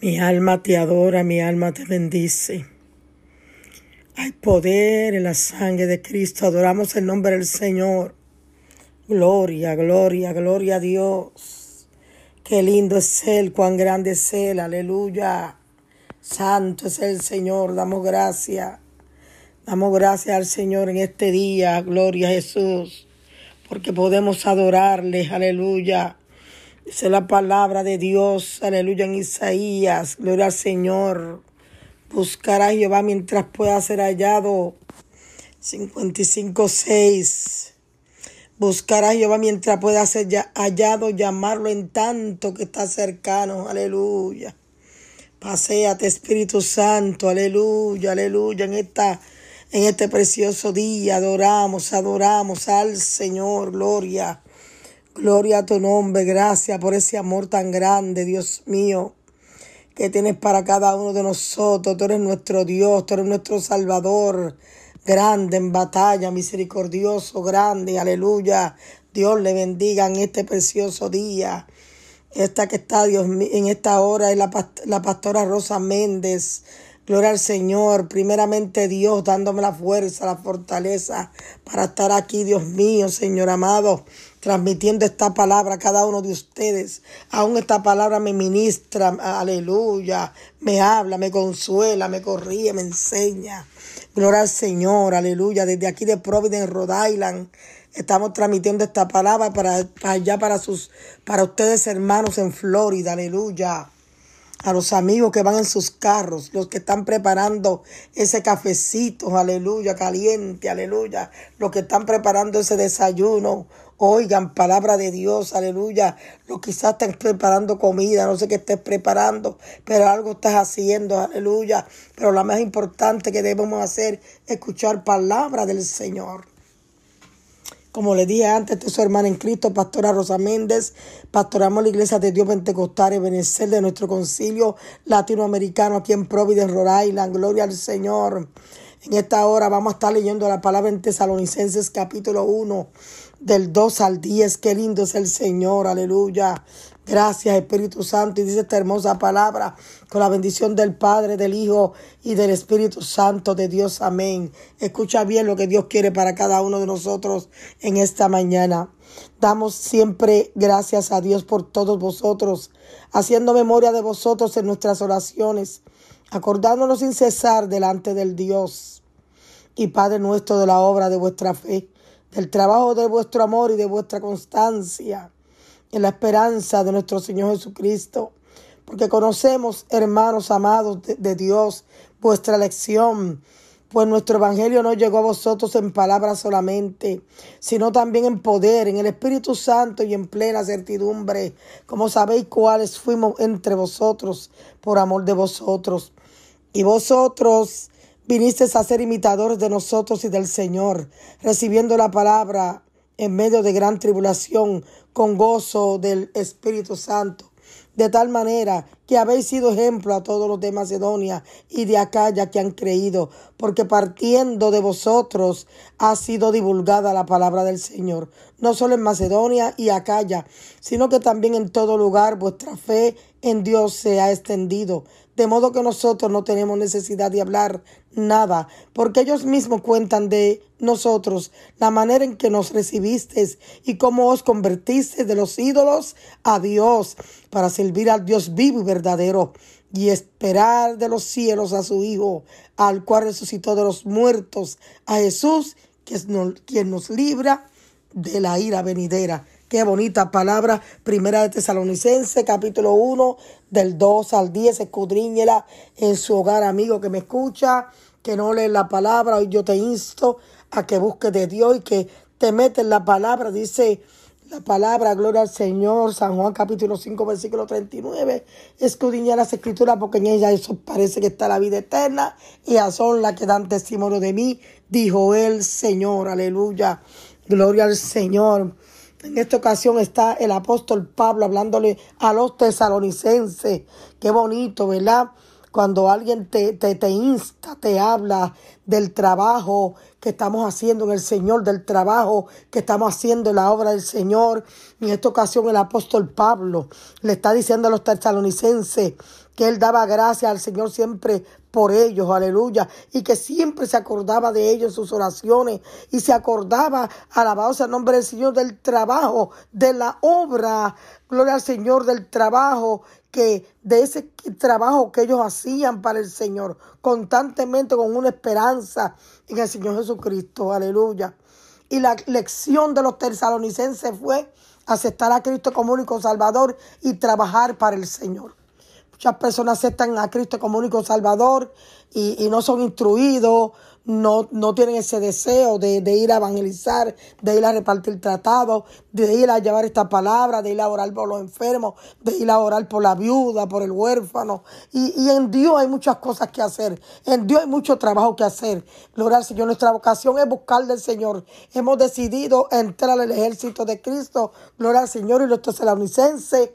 Mi alma te adora, mi alma te bendice. Hay poder en la sangre de Cristo. Adoramos el nombre del Señor. Gloria, gloria, gloria a Dios. Qué lindo es Él, cuán grande es Él. Aleluya. Santo es el Señor. Damos gracias. Damos gracias al Señor en este día. Gloria a Jesús. Porque podemos adorarle. Aleluya Dice la palabra de Dios, aleluya, en Isaías, gloria al Señor. Buscará a Jehová mientras pueda ser hallado. 55.6. Buscará a Jehová mientras pueda ser hallado, llamarlo en tanto que está cercano. Aleluya. Paseate, Espíritu Santo. Aleluya, aleluya. En, esta, en este precioso día adoramos, adoramos al Señor. Gloria. Gloria a tu nombre, gracias por ese amor tan grande, Dios mío, que tienes para cada uno de nosotros. Tú eres nuestro Dios, tú eres nuestro Salvador, grande en batalla, misericordioso, grande, aleluya. Dios le bendiga en este precioso día. Esta que está Dios en esta hora es la, la pastora Rosa Méndez. Gloria al Señor, primeramente Dios dándome la fuerza, la fortaleza para estar aquí, Dios mío, Señor amado, transmitiendo esta palabra a cada uno de ustedes. Aún esta palabra me ministra, aleluya, me habla, me consuela, me corríe, me enseña. Gloria al Señor, aleluya, desde aquí de Providence, Rhode Island. Estamos transmitiendo esta palabra para, para allá, para sus, para ustedes hermanos en Florida, aleluya a los amigos que van en sus carros, los que están preparando ese cafecito, aleluya, caliente, aleluya, los que están preparando ese desayuno, oigan palabra de Dios, aleluya, los quizás estén preparando comida, no sé qué estés preparando, pero algo estás haciendo, aleluya, pero lo más importante que debemos hacer es escuchar palabra del Señor. Como le dije antes, este es su hermana en Cristo, Pastora Rosa Méndez. Pastoramos la Iglesia de Dios Pentecostal y Benecer de nuestro concilio latinoamericano aquí en Providence, Rhode Island. Gloria al Señor. En esta hora vamos a estar leyendo la palabra en Tesalonicenses capítulo 1 del 2 al 10. Qué lindo es el Señor, aleluya. Gracias Espíritu Santo. Y dice esta hermosa palabra con la bendición del Padre, del Hijo y del Espíritu Santo de Dios. Amén. Escucha bien lo que Dios quiere para cada uno de nosotros en esta mañana. Damos siempre gracias a Dios por todos vosotros, haciendo memoria de vosotros en nuestras oraciones, acordándonos sin cesar delante del Dios y Padre nuestro de la obra de vuestra fe, del trabajo de vuestro amor y de vuestra constancia en la esperanza de nuestro Señor Jesucristo, porque conocemos, hermanos amados de, Dios, vuestra elección, pues nuestro Evangelio no llegó a vosotros en palabras solamente, sino también en poder, en el Espíritu Santo y en plena certidumbre, como sabéis cuáles fuimos entre vosotros por amor de vosotros. Y vosotros vinisteis a ser imitadores de nosotros y del Señor, recibiendo la palabra en medio de gran tribulación, con gozo del Espíritu Santo, de tal manera que habéis sido ejemplo a todos los de Macedonia y de Acaya que han creído, porque partiendo de vosotros ha sido divulgada la palabra del Señor, no solo en Macedonia y Acaya, sino que también en todo lugar vuestra fe en Dios se ha extendido, de modo que nosotros no tenemos necesidad de hablar nada, porque ellos mismos cuentan de nosotros la manera en que nos recibisteis y cómo os convertisteis de los ídolos a Dios para servir al Dios vivo y verdadero y esperar de los cielos a su Hijo, al cual resucitó de los muertos, a Jesús, que es quien nos libra de la ira venidera. Qué bonita palabra. Primera de Tesalonicense, capítulo 1, del 2 al 10. Escudriñela en su hogar, amigo que me escucha, que no lee la palabra. Hoy yo te insto a que busques de Dios y que te metes la palabra. Dice la palabra, gloria al Señor, San Juan capítulo 5, versículo 39. Escudriña las escrituras porque en ella eso parece que está la vida eterna y son las que dan testimonio de mí, dijo el Señor. Aleluya. Gloria al Señor. En esta ocasión está el apóstol Pablo hablándole a los tesalonicenses. Qué bonito, ¿verdad? Cuando alguien te, te, te insta, te habla del trabajo que estamos haciendo en el Señor, del trabajo que estamos haciendo en la obra del Señor. En esta ocasión el apóstol Pablo le está diciendo a los tesalonicenses que él daba gracias al Señor siempre por ellos, aleluya, y que siempre se acordaba de ellos en sus oraciones y se acordaba, alabado sea el nombre del Señor, del trabajo, de la obra, gloria al Señor, del trabajo que de ese trabajo que ellos hacían para el Señor, constantemente con una esperanza en el Señor Jesucristo, aleluya. Y la lección de los tesalonicenses fue aceptar a Cristo como único Salvador y trabajar para el Señor. Muchas personas aceptan a Cristo como único Salvador y, no son instruidos, no, no tienen ese deseo de, ir a evangelizar, de ir a repartir tratados, de ir a llevar esta palabra, de ir a orar por los enfermos, de ir a orar por la viuda, por el huérfano. Y, y en Dios hay muchas cosas que hacer. En Dios hay mucho trabajo que hacer. Gloria al Señor. Nuestra vocación es buscar del Señor. Hemos decidido entrar al ejército de Cristo. Gloria al Señor y los tesalonicenses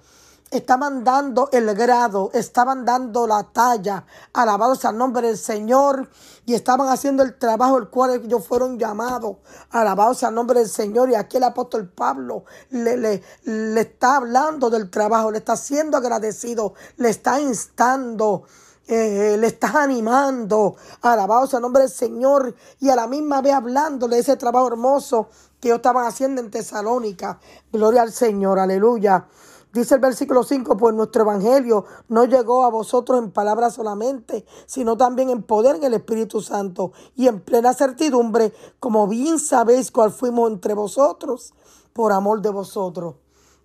estaban dando el grado, estaban dando la talla, alabados al nombre del Señor, y estaban haciendo el trabajo el cual ellos fueron llamados, alabados al nombre del Señor. Y aquí el apóstol Pablo le, le, le está hablando del trabajo, le está siendo agradecido, le está instando. Eh, le está animando, alabados al nombre del Señor, y a la misma vez hablando de ese trabajo hermoso que ellos estaban haciendo en Tesalónica. Gloria al Señor, aleluya. Dice el versículo 5, pues nuestro evangelio no llegó a vosotros en palabras solamente, sino también en poder en el Espíritu Santo y en plena certidumbre, como bien sabéis cuál fuimos entre vosotros, por amor de vosotros.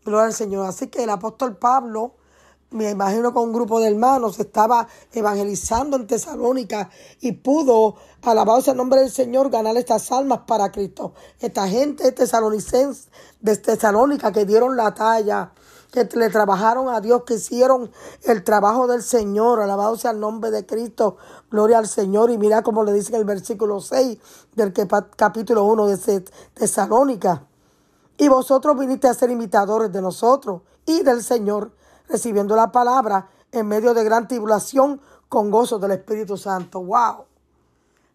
Gloria al Señor. Así que el apóstol Pablo, me imagino con un grupo de hermanos, estaba evangelizando en Tesalónica y pudo, alabarse el nombre del Señor, ganar estas almas para Cristo. Esta gente tesalonicense, de Tesalónica que dieron la talla que le trabajaron a Dios, que hicieron el trabajo del Señor. Alabado sea el nombre de Cristo. Gloria al Señor. Y mira como le dice en el versículo 6 del capítulo 1 de Tesalónica. Y vosotros viniste a ser imitadores de nosotros y del Señor, recibiendo la palabra en medio de gran tribulación con gozo del Espíritu Santo. ¡Wow!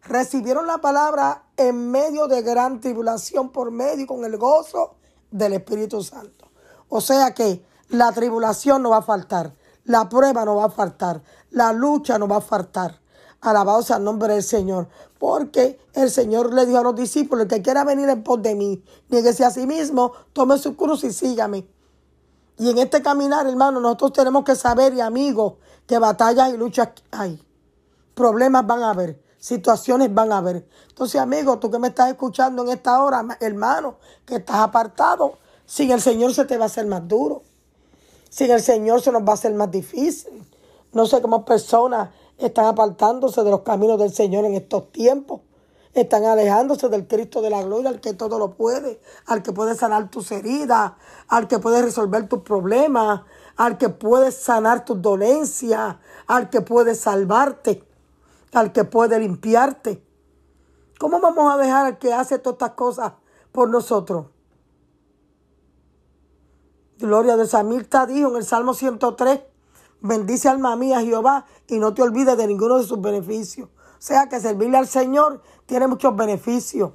Recibieron la palabra en medio de gran tribulación por medio con el gozo del Espíritu Santo. O sea que la tribulación no va a faltar, la prueba no va a faltar, la lucha no va a faltar. Alabado sea el nombre del Señor. Porque el Señor le dijo a los discípulos, el que quiera venir en pos de mí, nieguese a sí mismo, tome su cruz y sígame. Y en este caminar, hermano, nosotros tenemos que saber, y amigos, que batallas y luchas hay. Problemas van a haber, situaciones van a haber. Entonces, amigo, tú que me estás escuchando en esta hora, hermano, que estás apartado, sin el Señor se te va a hacer más duro. Sin el Señor se nos va a hacer más difícil. No sé cómo personas están apartándose de los caminos del Señor en estos tiempos. Están alejándose del Cristo de la gloria, al que todo lo puede, al que puede sanar tus heridas, al que puede resolver tus problemas, al que puede sanar tus dolencias, al que puede salvarte, al que puede limpiarte. ¿Cómo vamos a dejar al que hace todas estas cosas por nosotros? Gloria de Samilta dijo en el Salmo 103, bendice alma mía Jehová y no te olvides de ninguno de sus beneficios. Sea que servirle al Señor tiene muchos beneficios.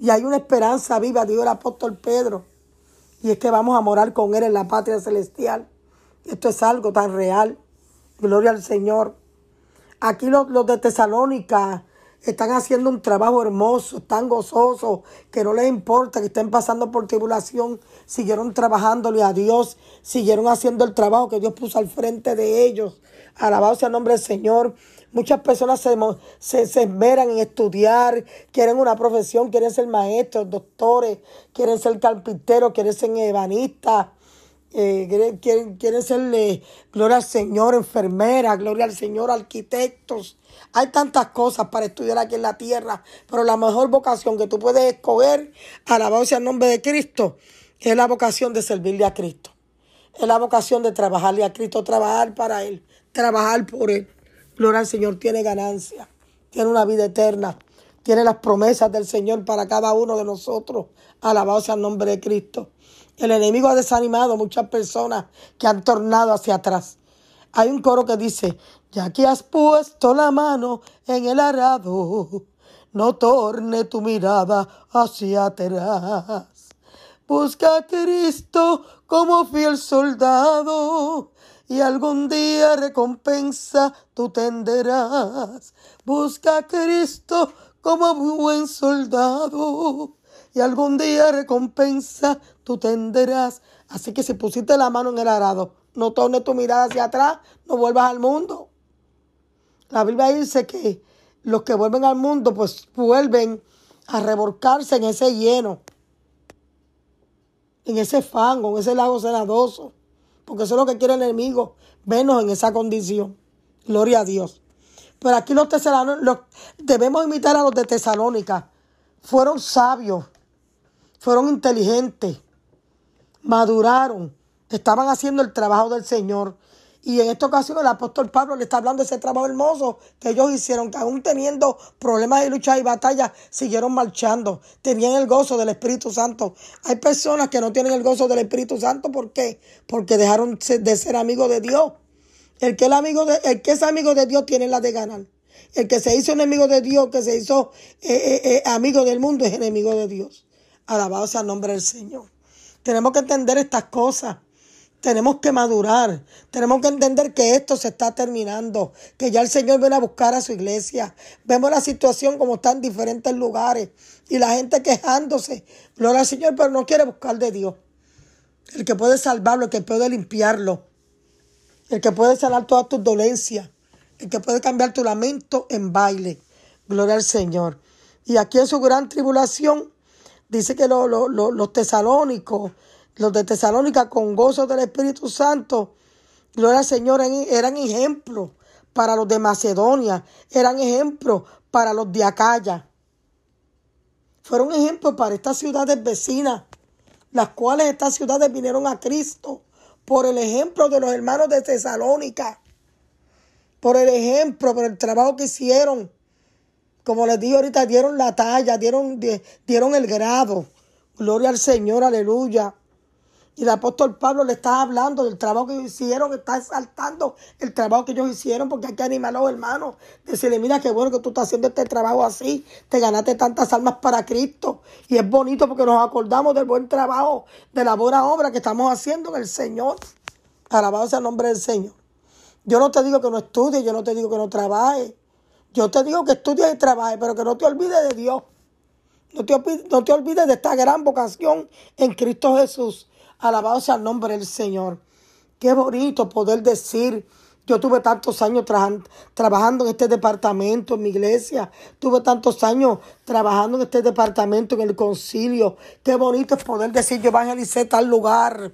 Y hay una esperanza viva, dijo el apóstol Pedro. Y es que vamos a morar con Él en la patria celestial. Esto es algo tan real. Gloria al Señor. Aquí los, los de Tesalónica están haciendo un trabajo hermoso, están gozosos, que no les importa que estén pasando por tribulación, siguieron trabajándole a Dios, siguieron haciendo el trabajo que Dios puso al frente de ellos. Alabado sea el nombre del Señor. Muchas personas se, se, esmeran en estudiar, quieren una profesión, quieren ser maestros, doctores, quieren ser carpinteros, quieren ser ebanistas, eh, quieren, quieren ser, gloria al Señor, enfermeras, gloria al Señor, arquitectos. Hay tantas cosas para estudiar aquí en la tierra, pero la mejor vocación que tú puedes escoger, alabarse al nombre de Cristo, es la vocación de servirle a Cristo. Es la vocación de trabajarle a Cristo, trabajar para Él, trabajar por Él. Gloria al Señor, tiene ganancia, tiene una vida eterna, tiene las promesas del Señor para cada uno de nosotros. Alabado al nombre de Cristo. El enemigo ha desanimado a muchas personas que han tornado hacia atrás. Hay un coro que dice, ya que has puesto la mano en el arado, no torne tu mirada hacia atrás. Busca a Cristo como fiel soldado y algún día recompensa tú tendrás. Busca a Cristo como buen soldado y algún día recompensa tú tendrás. Así que si pusiste la mano en el arado, no tornes tu mirada hacia atrás, no vuelvas al mundo. La Biblia dice que los que vuelven al mundo, pues vuelven a revolcarse en ese lleno, en ese fango, en ese lago cenadoso, porque eso es lo que quiere el enemigo, vernos en esa condición. Gloria a Dios. Pero aquí los tesalónicos, debemos imitar a los de Tesalónica. Fueron sabios, fueron inteligentes, maduraron, estaban haciendo el trabajo del Señor. Y en esta ocasión el apóstol Pablo le está hablando de ese trabajo hermoso que ellos hicieron, que aún teniendo problemas de lucha y batalla, siguieron marchando. Tenían el gozo del Espíritu Santo. Hay personas que no tienen el gozo del Espíritu Santo. ¿Por qué? Porque dejaron de ser amigos de Dios. El que, es amigo de Dios tiene la de ganar. El que se hizo enemigo de Dios, que se hizo eh, eh, eh, amigo del mundo, es enemigo de Dios. Alabado sea el nombre del Señor. Tenemos que entender estas cosas. Tenemos que madurar. Tenemos que entender que esto se está terminando. Que ya el Señor viene a buscar a su iglesia. Vemos la situación como está en diferentes lugares. Y la gente quejándose. Gloria al Señor, pero no quiere buscar de Dios. El que puede salvarlo, el que puede limpiarlo. El que puede sanar todas tus dolencias. El que puede cambiar tu lamento en baile. Gloria al Señor. Y aquí en su gran tribulación, dice que los tesalónicos los de Tesalónica con gozo del Espíritu Santo, gloria al Señor, eran ejemplos para los de Macedonia, eran ejemplos para los de Acaya. Fueron ejemplos para estas ciudades vecinas, las cuales estas ciudades vinieron a Cristo por el ejemplo de los hermanos de Tesalónica, por el ejemplo, por el trabajo que hicieron. Como les dije ahorita, dieron la talla, dieron, dieron el grado. Gloria al Señor, aleluya. Y el apóstol Pablo le está hablando del trabajo que ellos hicieron, está exaltando el trabajo que ellos hicieron, porque hay que animar a los hermanos. Decirle, mira qué bueno que tú estás haciendo este trabajo así, te ganaste tantas almas para Cristo. Y es bonito porque nos acordamos del buen trabajo, de la buena obra que estamos haciendo en el Señor. Alabado sea el nombre del Señor. Yo no te digo que no estudies, yo no te digo que no trabajes. Yo te digo que estudies y trabajes, pero que no te olvides de Dios. No te olvides de esta gran vocación en Cristo Jesús Alabado sea el nombre del Señor. Qué bonito poder decir. Yo tuve tantos años trabajando en este departamento, en mi iglesia. Tuve tantos años trabajando en este departamento, en el concilio. Qué bonito es poder decir, yo evangelicé tal lugar.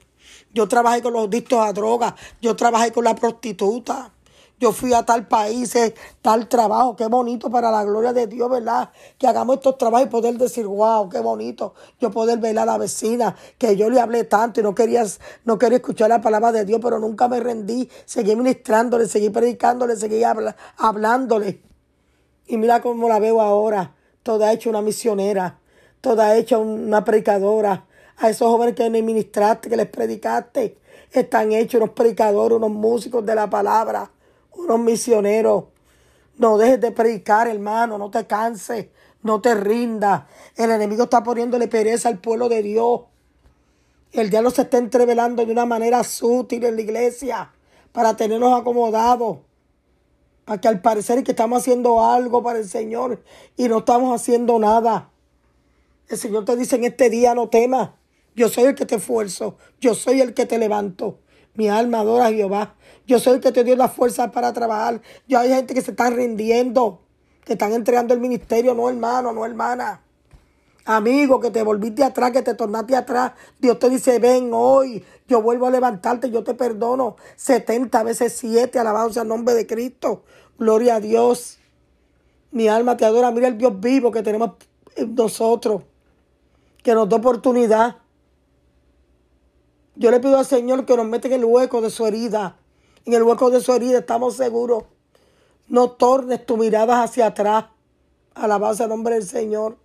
Yo trabajé con los adictos a drogas. Yo trabajé con la prostituta yo fui a tal país, tal trabajo, qué bonito para la gloria de Dios, ¿verdad? Que hagamos estos trabajos y poder decir, wow, qué bonito, yo poder ver a la vecina, que yo le hablé tanto y no quería, no quería escuchar la palabra de Dios, pero nunca me rendí, seguí ministrándole, seguí predicándole, seguí hablándole. Y mira cómo la veo ahora, toda hecha una misionera, toda hecha una predicadora. A esos jóvenes que me ministraste, que les predicaste, están hechos unos predicadores, unos músicos de la palabra unos misioneros. No dejes de predicar, hermano, no te canses, no te rindas. El enemigo está poniéndole pereza al pueblo de Dios. El diablo se está entrevelando de una manera sutil en la iglesia para tenernos acomodados. Para que al parecer que estamos haciendo algo para el Señor y no estamos haciendo nada. El Señor te dice en este día no temas. Yo soy el que te esfuerzo. Yo soy el que te levanto. Mi alma adora a Jehová. Yo soy el que te dio la fuerza para trabajar. Yo hay gente que se está rindiendo, que están entregando el ministerio, no hermano, no hermana. Amigo, que te volviste atrás, que te tornaste atrás. Dios te dice, ven hoy, yo vuelvo a levantarte, yo te perdono. 70 veces 7, alabado sea nombre de Cristo. Gloria a Dios. Mi alma te adora. Mira el Dios vivo que tenemos nosotros, que nos da oportunidad. Yo le pido al Señor que nos meta en el hueco de su herida. En el hueco de su herida estamos seguros. No tornes tu mirada hacia atrás. Alabado el nombre del Señor.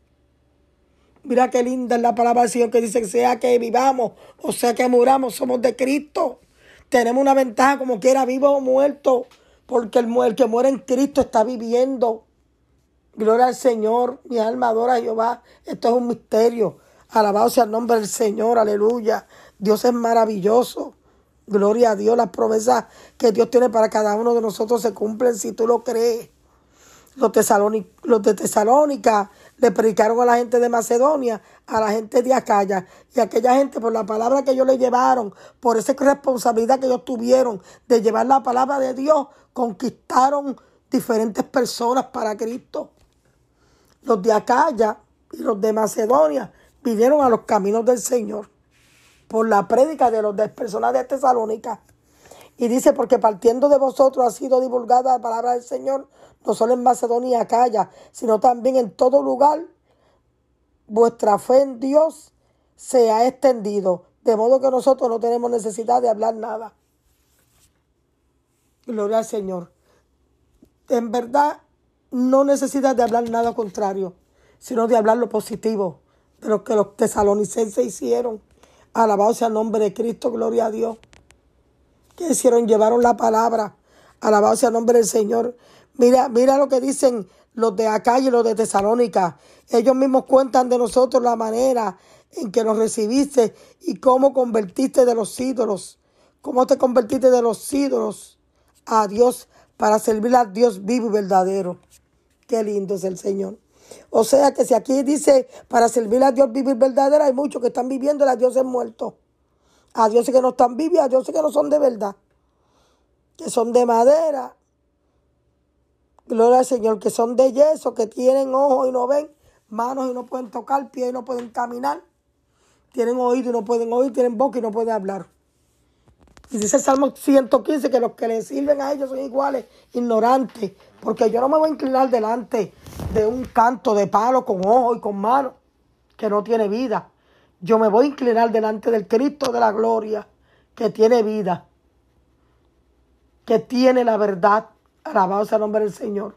Mira qué linda es la palabra del Señor que dice sea que vivamos o sea que muramos, somos de Cristo. Tenemos una ventaja como quiera, vivo o muerto, porque el, el que muere en Cristo está viviendo. Gloria al Señor, mi alma adora a Jehová. Esto es un misterio. Alabado sea el nombre del Señor, aleluya. Dios es maravilloso. Gloria a Dios, las promesas que Dios tiene para cada uno de nosotros se cumplen si tú lo crees. Los, de Tesalónica le predicaron a la gente de Macedonia, a la gente de Acaya, y aquella gente por la palabra que ellos le llevaron, por esa responsabilidad que ellos tuvieron de llevar la palabra de Dios, conquistaron diferentes personas para Cristo. Los de Acaya y los de Macedonia vinieron a los caminos del Señor por la prédica de los personas de Tesalónica. Y dice, porque partiendo de vosotros ha sido divulgada la palabra del Señor, no solo en Macedonia y Acaya, sino también en todo lugar. Vuestra fe en Dios se ha extendido, de modo que nosotros no tenemos necesidad de hablar nada. Gloria al Señor. En verdad, no necesitas de hablar nada contrario, sino de hablar lo positivo de lo que los tesalonicenses hicieron. Alabado sea el nombre de Cristo, gloria a Dios. ¿Qué hicieron? Llevaron la palabra. Alabado sea el nombre del Señor. Mira, mira lo que dicen los de acá y los de Tesalónica. Ellos mismos cuentan de nosotros la manera en que nos recibiste y cómo convertiste de los ídolos. Cómo te convertiste de los ídolos a Dios para servir a Dios vivo y verdadero. Qué lindo es el Señor. O sea que si aquí dice para servir a Dios vivo y verdadero, hay muchos que están viviendo a Dios es muerto. A Dios que no están vivos, a Dios que no son de verdad. Que son de madera. Gloria al Señor, que son de yeso, que tienen ojos y no ven, manos y no pueden tocar, pies y no pueden caminar. Tienen oído y no pueden oír, tienen boca y no pueden hablar. Y dice el Salmo 115 que los que le sirven a ellos son iguales, ignorantes, porque yo no me voy a inclinar delante de un canto de palo con ojos y con manos que no tiene vida. Yo me voy a inclinar delante del Cristo de la gloria que tiene vida, que tiene la verdad. Alabado sea el nombre del Señor,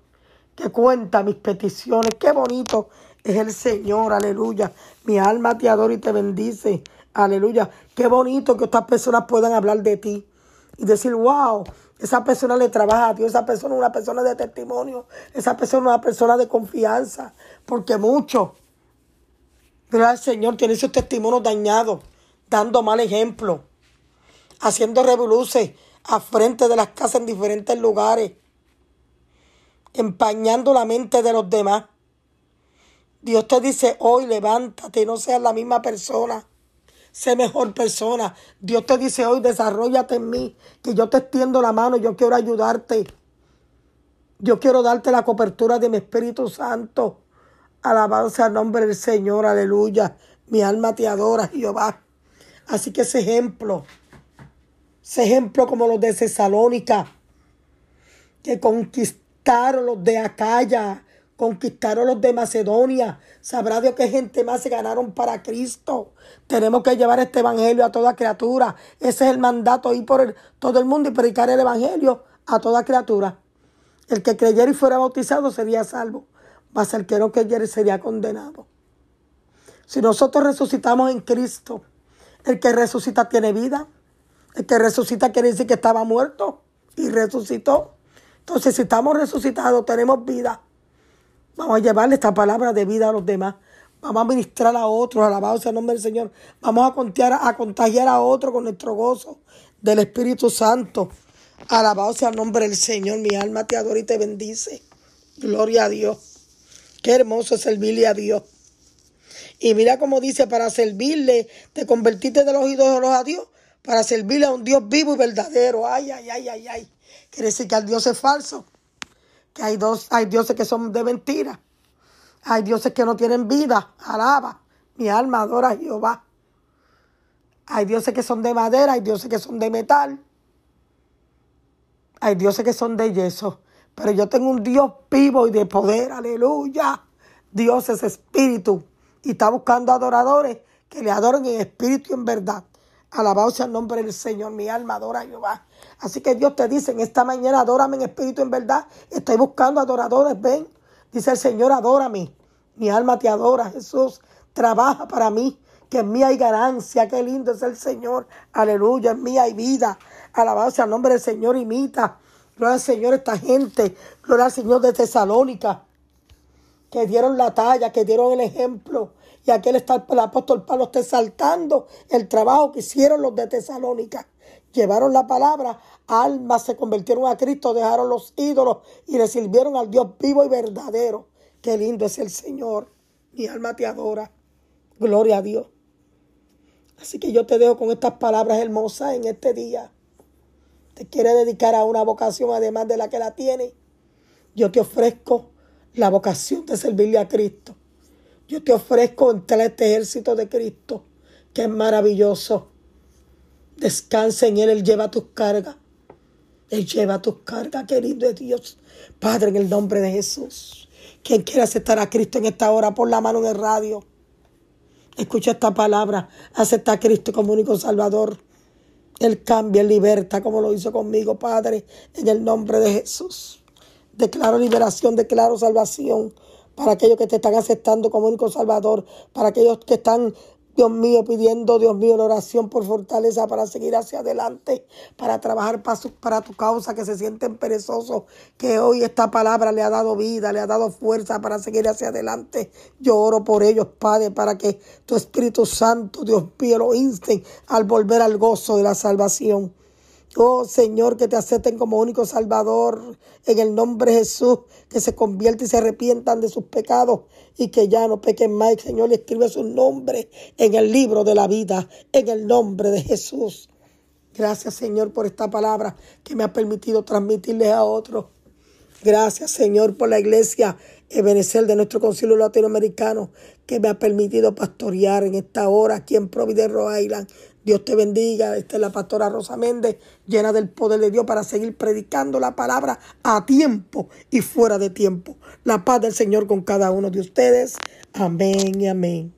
que cuenta mis peticiones. Qué bonito es el Señor, aleluya. Mi alma te adora y te bendice. Aleluya. Qué bonito que estas personas puedan hablar de ti y decir, wow, esa persona le trabaja a Dios, esa persona es una persona de testimonio, esa persona es una persona de confianza, porque muchos, gracias Señor, tienen sus testimonios dañados, dando mal ejemplo, haciendo revoluciones a frente de las casas en diferentes lugares, empañando la mente de los demás. Dios te dice hoy, levántate y no seas la misma persona sé mejor persona. Dios te dice hoy, desarrollate en mí, que yo te extiendo la mano, yo quiero ayudarte. Yo quiero darte la cobertura de mi Espíritu Santo. Alabanza al nombre del Señor, aleluya. Mi alma te adora, Jehová. Así que ese ejemplo, ese ejemplo como los de Tesalónica, que conquistaron los de Acaya, conquistaron los de Macedonia. Sabrá Dios qué gente más se ganaron para Cristo. Tenemos que llevar este evangelio a toda criatura. Ese es el mandato, ir por todo el mundo y predicar el evangelio a toda criatura. El que creyera y fuera bautizado sería salvo, mas el que no creyera sería condenado. Si nosotros resucitamos en Cristo, el que resucita tiene vida. El que resucita quiere decir que estaba muerto y resucitó. Entonces, si estamos resucitados, tenemos vida. Vamos a llevarle esta palabra de vida a los demás. Vamos a ministrar a otros, alabado sea el nombre del Señor. Vamos a contagiar, a contagiar a otros con nuestro gozo del Espíritu Santo. Alabado sea el nombre del Señor. Mi alma te adora y te bendice. Gloria a Dios. Qué hermoso servirle a Dios. Y mira cómo dice, para servirle, te convertiste de los ídolos a Dios, para servirle a un Dios vivo y verdadero. Ay, ay, ay, ay, ay. Quiere decir que el Dios es falso que hay, dos, hay dioses que son de mentira. Hay dioses que no tienen vida. Alaba. Mi alma adora a Jehová. Hay dioses que son de madera, hay dioses que son de metal. Hay dioses que son de yeso. Pero yo tengo un Dios vivo y de poder. Aleluya. Dios es espíritu. Y está buscando adoradores que le adoren en espíritu y en verdad. Alabado sea el nombre del Señor. Mi alma adora a Jehová. Así que Dios te dice en esta mañana, adórame en espíritu, en verdad. Estoy buscando adoradores, ven. Dice el Señor, adórame. Mi alma te adora, Jesús. Trabaja para mí, que en mí hay ganancia. Qué lindo es el Señor. Aleluya, en mí hay vida. Alabado sea el nombre del Señor, imita. Gloria al Señor esta gente. Gloria al Señor de Tesalónica. Que dieron la talla, que dieron el ejemplo. Y aquel está el apóstol Pablo está exaltando el trabajo que hicieron los de Tesalónica. Llevaron la palabra, almas se convirtieron a Cristo, dejaron los ídolos y le sirvieron al Dios vivo y verdadero. Qué lindo es el Señor. Mi alma te adora. Gloria a Dios. Así que yo te dejo con estas palabras hermosas en este día. Te quiere dedicar a una vocación además de la que la tiene. Yo te ofrezco la vocación de servirle a Cristo. Yo te ofrezco entrar a este ejército de Cristo, que es maravilloso. Descansa en Él, Él lleva tus cargas. Él lleva tus cargas, querido de Dios. Padre, en el nombre de Jesús. Quien quiera aceptar a Cristo en esta hora, por la mano en el radio. Escucha esta palabra. Acepta a Cristo como único Salvador. Él cambia, Él liberta, como lo hizo conmigo, Padre, en el nombre de Jesús. Declaro liberación, declaro salvación para aquellos que te están aceptando como único Salvador, para aquellos que están Dios mío, pidiendo, Dios mío, la oración por fortaleza para seguir hacia adelante, para trabajar para, tu causa, que se sienten perezosos, que hoy esta palabra le ha dado vida, le ha dado fuerza para seguir hacia adelante. Yo oro por ellos, Padre, para que tu Espíritu Santo, Dios mío, lo inste al volver al gozo de la salvación. Oh Señor, que te acepten como único Salvador en el nombre de Jesús, que se conviertan y se arrepientan de sus pecados y que ya no pequen más. Señor, escribe su nombre en el libro de la vida, en el nombre de Jesús. Gracias Señor por esta palabra que me ha permitido transmitirles a otros. Gracias Señor por la iglesia Ebenezer de nuestro concilio latinoamericano que me ha permitido pastorear en esta hora aquí en Providence, Rhode Island. Dios te bendiga. Esta es la pastora Rosa Méndez, llena del poder de Dios para seguir predicando la palabra a tiempo y fuera de tiempo. La paz del Señor con cada uno de ustedes. Amén y amén.